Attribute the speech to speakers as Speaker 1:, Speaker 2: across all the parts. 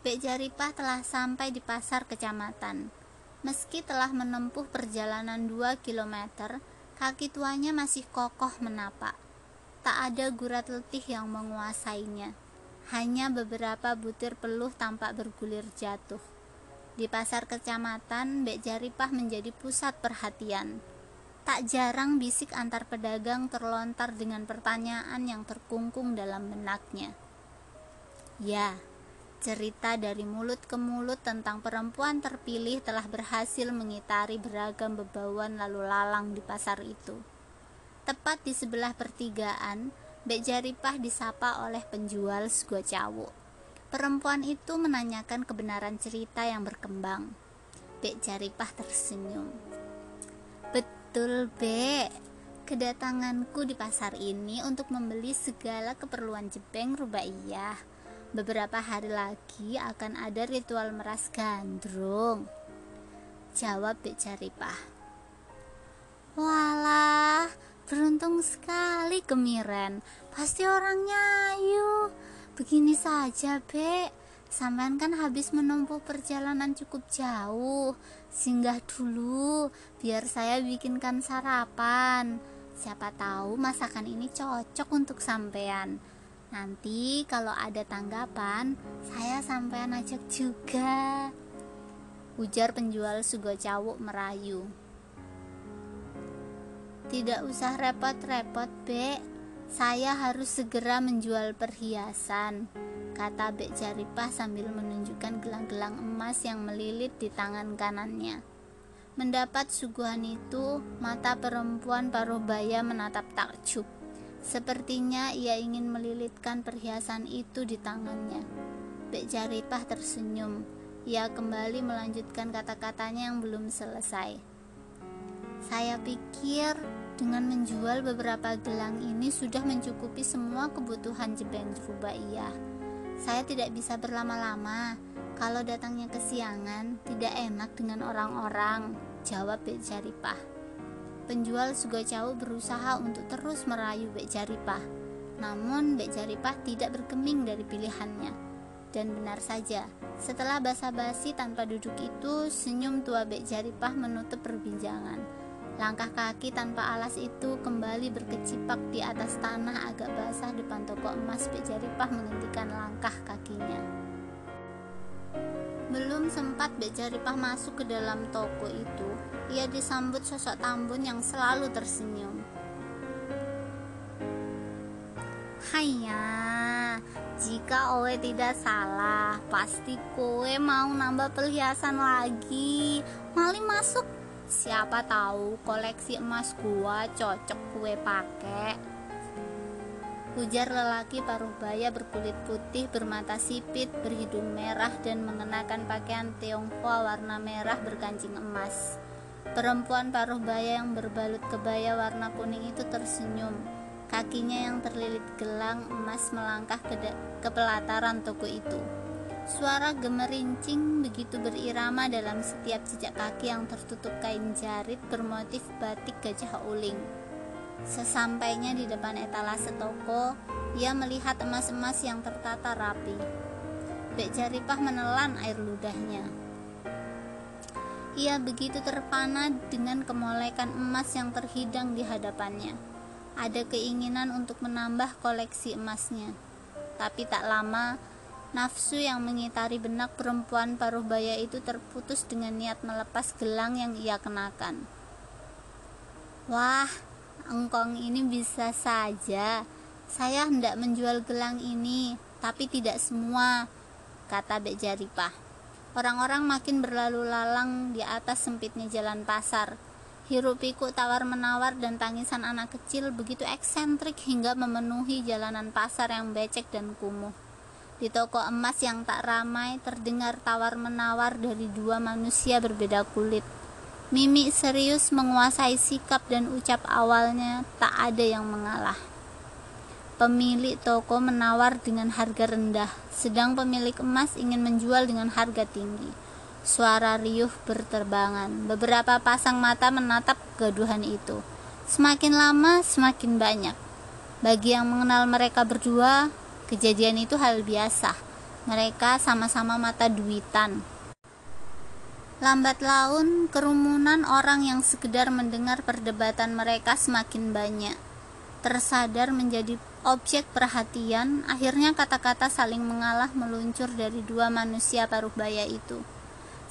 Speaker 1: Bek Jaripah telah sampai di pasar kecamatan. Meski telah menempuh perjalanan 2 km, kaki tuanya masih kokoh menapak. Tak ada gurat letih yang menguasainya. Hanya beberapa butir peluh tampak bergulir jatuh. Di pasar kecamatan, Bek Jaripah menjadi pusat perhatian. Tak jarang bisik antar pedagang terlontar dengan pertanyaan yang terkungkung dalam benaknya. Ya, Cerita dari mulut ke mulut tentang perempuan terpilih telah berhasil mengitari beragam bebauan lalu lalang di pasar itu. Tepat di sebelah pertigaan, Bek Jaripah disapa oleh penjual sego cawu. Perempuan itu menanyakan kebenaran cerita yang berkembang. Bek Jaripah tersenyum. Betul, Bek. Kedatanganku di pasar ini untuk membeli segala keperluan jebeng rubaiyah Beberapa hari lagi akan ada ritual meras gandrung. Jawab Bek Jaripah. Walah, beruntung sekali kemiren. Pasti orangnya ayu. Begini saja, Bek. Sampean kan habis menempuh perjalanan cukup jauh. Singgah dulu, biar saya bikinkan sarapan. Siapa tahu masakan ini cocok untuk sampean. Nanti kalau ada tanggapan, saya sampean ajak juga. Ujar penjual sugo cawuk merayu. Tidak usah repot-repot, Bek. Saya harus segera menjual perhiasan, kata Bek Jaripah sambil menunjukkan gelang-gelang emas yang melilit di tangan kanannya. Mendapat suguhan itu, mata perempuan paruh baya menatap takjub. Sepertinya ia ingin melilitkan perhiasan itu di tangannya. Bek Jaripah tersenyum. Ia kembali melanjutkan kata-katanya yang belum selesai. Saya pikir dengan menjual beberapa gelang ini sudah mencukupi semua kebutuhan Jebeng Rubaiyah. Saya tidak bisa berlama-lama. Kalau datangnya kesiangan, tidak enak dengan orang-orang, jawab Bek Jaripah. Penjual suga cau berusaha untuk terus merayu Bek Jaripah. Namun Bek Jaripah tidak bergeming dari pilihannya. Dan benar saja, setelah basa-basi tanpa duduk itu, senyum tua Bek Jaripah menutup perbincangan. Langkah kaki tanpa alas itu kembali berkecipak di atas tanah agak basah depan toko emas Bek Jaripah menghentikan langkah kakinya. Belum sempat Bek Jaripah masuk ke dalam toko itu, ia disambut sosok Tambun yang selalu tersenyum. Haiya, jika Owe tidak salah, pasti kowe mau nambah perhiasan lagi. Mali masuk. Siapa tahu koleksi emas gua cocok kue pakai. Ujar lelaki paruh baya berkulit putih, bermata sipit, berhidung merah, dan mengenakan pakaian Tionghoa warna merah berkancing emas. Perempuan paruh baya yang berbalut kebaya warna kuning itu tersenyum. Kakinya yang terlilit gelang emas melangkah ke, ke pelataran toko itu. Suara gemerincing begitu berirama dalam setiap jejak kaki yang tertutup kain jarit bermotif batik gajah uling. Sesampainya di depan etalase toko, ia melihat emas-emas yang tertata rapi. Bek Jaripah menelan air ludahnya. Ia begitu terpana dengan kemolekan emas yang terhidang di hadapannya. Ada keinginan untuk menambah koleksi emasnya. Tapi tak lama, nafsu yang mengitari benak perempuan paruh baya itu terputus dengan niat melepas gelang yang ia kenakan. Wah, engkong ini bisa saja. Saya hendak menjual gelang ini, tapi tidak semua, kata Bek Jaripah. Orang-orang makin berlalu lalang di atas sempitnya jalan pasar. Hiruk pikuk tawar menawar dan tangisan anak kecil begitu eksentrik hingga memenuhi jalanan pasar yang becek dan kumuh. Di toko emas yang tak ramai terdengar tawar menawar dari dua manusia berbeda kulit. Mimi serius menguasai sikap dan ucap awalnya tak ada yang mengalah. Pemilik toko menawar dengan harga rendah, sedang pemilik emas ingin menjual dengan harga tinggi. Suara riuh berterbangan. Beberapa pasang mata menatap kegaduhan itu. Semakin lama, semakin banyak. Bagi yang mengenal mereka berdua, kejadian itu hal biasa. Mereka sama-sama mata duitan. Lambat laun, kerumunan orang yang sekedar mendengar perdebatan mereka semakin banyak. Tersadar menjadi objek perhatian, akhirnya kata-kata saling mengalah meluncur dari dua manusia paruh baya itu.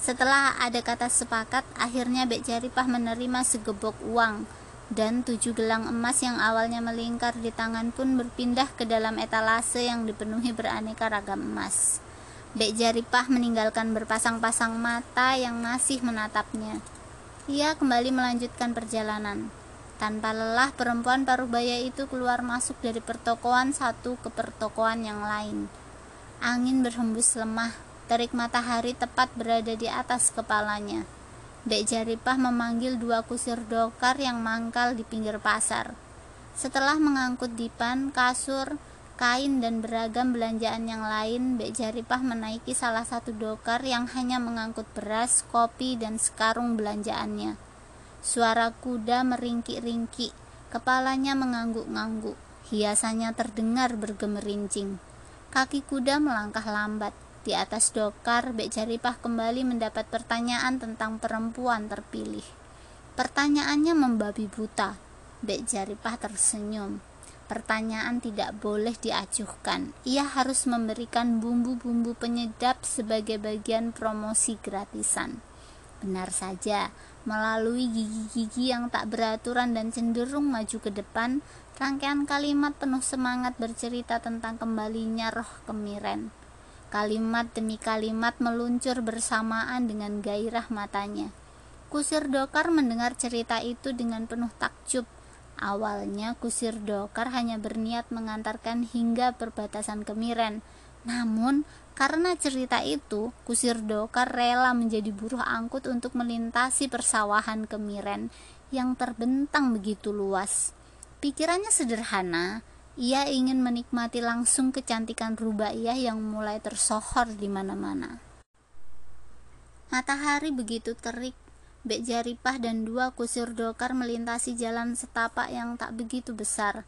Speaker 1: Setelah ada kata sepakat, akhirnya Bek Jaripah menerima segebok uang dan tujuh gelang emas yang awalnya melingkar di tangan pun berpindah ke dalam etalase yang dipenuhi beraneka ragam emas. Dek Jaripah meninggalkan berpasang-pasang mata yang masih menatapnya. Ia kembali melanjutkan perjalanan. Tanpa lelah, perempuan paruh baya itu keluar masuk dari pertokoan satu ke pertokoan yang lain. Angin berhembus lemah, terik matahari tepat berada di atas kepalanya. Dek Jaripah memanggil dua kusir dokar yang mangkal di pinggir pasar. Setelah mengangkut dipan, kasur, kain, dan beragam belanjaan yang lain, Dek Jaripah menaiki salah satu dokar yang hanya mengangkut beras, kopi, dan sekarung belanjaannya. Suara kuda meringkik-ringkik, kepalanya mengangguk-ngangguk, hiasannya terdengar bergemerincing. Kaki kuda melangkah lambat, di atas dokar, Bek Jaripah kembali mendapat pertanyaan tentang perempuan terpilih. Pertanyaannya membabi buta. Bek Jaripah tersenyum. Pertanyaan tidak boleh diacuhkan. Ia harus memberikan bumbu-bumbu penyedap sebagai bagian promosi gratisan. Benar saja, melalui gigi-gigi yang tak beraturan dan cenderung maju ke depan, rangkaian kalimat penuh semangat bercerita tentang kembalinya roh kemiren. Kalimat demi kalimat meluncur bersamaan dengan gairah matanya. Kusir Dokar mendengar cerita itu dengan penuh takjub. Awalnya Kusir Dokar hanya berniat mengantarkan hingga perbatasan Kemiren. Namun, karena cerita itu, Kusir Dokar rela menjadi buruh angkut untuk melintasi persawahan Kemiren yang terbentang begitu luas. Pikirannya sederhana, ia ingin menikmati langsung kecantikan Rubaiyah yang mulai tersohor di mana-mana. Matahari begitu terik, Bek Jaripah dan dua kusir dokar melintasi jalan setapak yang tak begitu besar.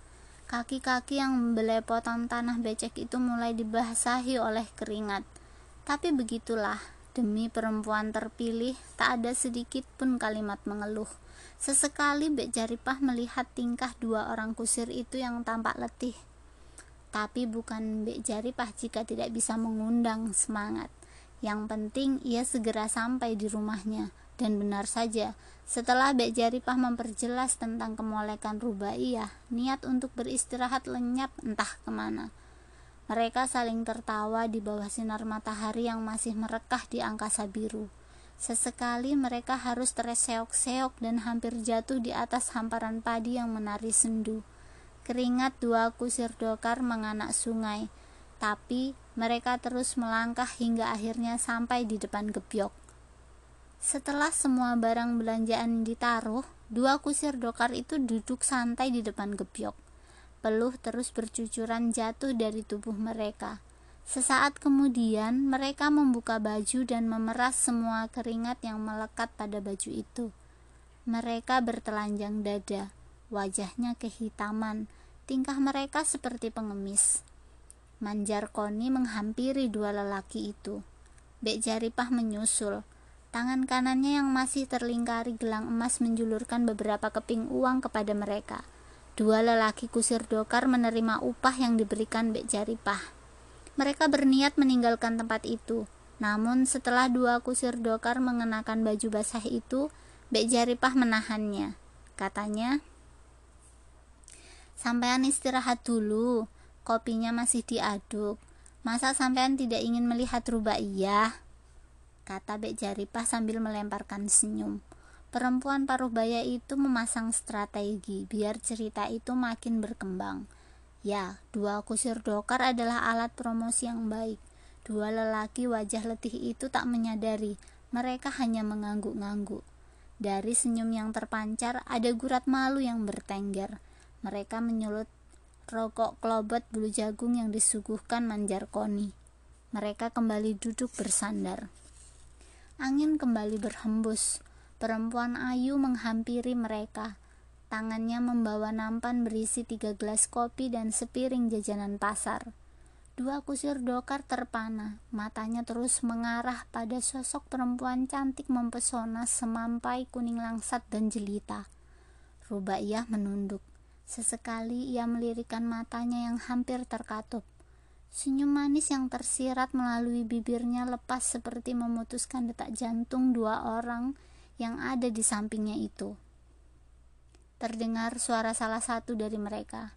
Speaker 1: Kaki-kaki yang belepotan tanah becek itu mulai dibasahi oleh keringat. Tapi begitulah, demi perempuan terpilih, tak ada sedikit pun kalimat mengeluh. Sesekali Bek Jaripah melihat tingkah dua orang kusir itu yang tampak letih. Tapi bukan Bek Jaripah jika tidak bisa mengundang semangat. Yang penting ia segera sampai di rumahnya. Dan benar saja, setelah Bek Jaripah memperjelas tentang kemolekan Rubaiyah, niat untuk beristirahat lenyap entah ke mana. Mereka saling tertawa di bawah sinar matahari yang masih merekah di angkasa biru. Sesekali mereka harus terseok-seok dan hampir jatuh di atas hamparan padi yang menari sendu. Keringat dua kusir dokar menganak sungai, tapi mereka terus melangkah hingga akhirnya sampai di depan gebyok. Setelah semua barang belanjaan ditaruh, dua kusir dokar itu duduk santai di depan gebyok. Peluh terus bercucuran jatuh dari tubuh mereka. Sesaat kemudian, mereka membuka baju dan memeras semua keringat yang melekat pada baju itu. Mereka bertelanjang dada, wajahnya kehitaman, tingkah mereka seperti pengemis. Manjar Koni menghampiri dua lelaki itu. Bek Jaripah menyusul. Tangan kanannya yang masih terlingkari gelang emas menjulurkan beberapa keping uang kepada mereka. Dua lelaki kusir dokar menerima upah yang diberikan Bek Jaripah. Mereka berniat meninggalkan tempat itu. Namun setelah dua kusir dokar mengenakan baju basah itu, Bek Jaripah menahannya. Katanya, Sampean istirahat dulu, kopinya masih diaduk. Masa sampean tidak ingin melihat Rubaiyah? Kata Bek Jaripah sambil melemparkan senyum. Perempuan paruh baya itu memasang strategi biar cerita itu makin berkembang. Ya, dua kusir dokar adalah alat promosi yang baik. Dua lelaki wajah letih itu tak menyadari, mereka hanya mengangguk-ngangguk. Dari senyum yang terpancar, ada gurat malu yang bertengger. Mereka menyulut rokok klobot bulu jagung yang disuguhkan manjar koni. Mereka kembali duduk bersandar. Angin kembali berhembus. Perempuan ayu menghampiri mereka. Tangannya membawa nampan berisi tiga gelas kopi dan sepiring jajanan pasar. Dua kusir dokar terpana, matanya terus mengarah pada sosok perempuan cantik mempesona semampai kuning langsat dan jelita. Rubaiyah menunduk. Sesekali ia melirikan matanya yang hampir terkatup. Senyum manis yang tersirat melalui bibirnya lepas seperti memutuskan detak jantung dua orang yang ada di sampingnya itu. Terdengar suara salah satu dari mereka.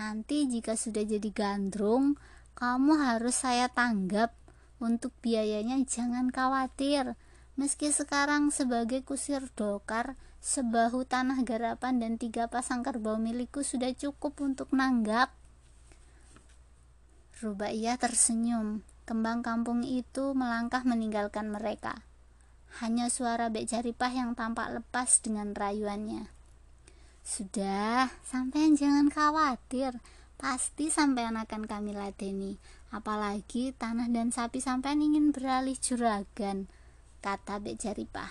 Speaker 1: Nanti jika sudah jadi gandrung, kamu harus saya tanggap. Untuk biayanya jangan khawatir. Meski sekarang sebagai kusir dokar, sebahu tanah garapan dan tiga pasang kerbau milikku sudah cukup untuk nanggap. Rubaiyah tersenyum. Kembang kampung itu melangkah meninggalkan mereka. Hanya suara Bek Jaripah yang tampak lepas dengan rayuannya. Sudah, sampean jangan khawatir. Pasti sampean akan kami ladeni. Apalagi tanah dan sapi sampean ingin beralih juragan, kata Bek Jaripah.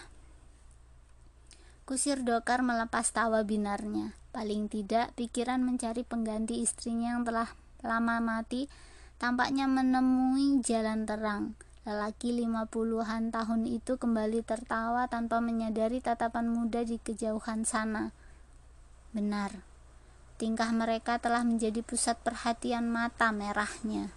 Speaker 1: Kusir Dokar melepas tawa binarnya. Paling tidak, pikiran mencari pengganti istrinya yang telah lama mati tampaknya menemui jalan terang. Lelaki lima puluhan tahun itu kembali tertawa tanpa menyadari tatapan muda di kejauhan sana. Benar, tingkah mereka telah menjadi pusat perhatian mata merahnya.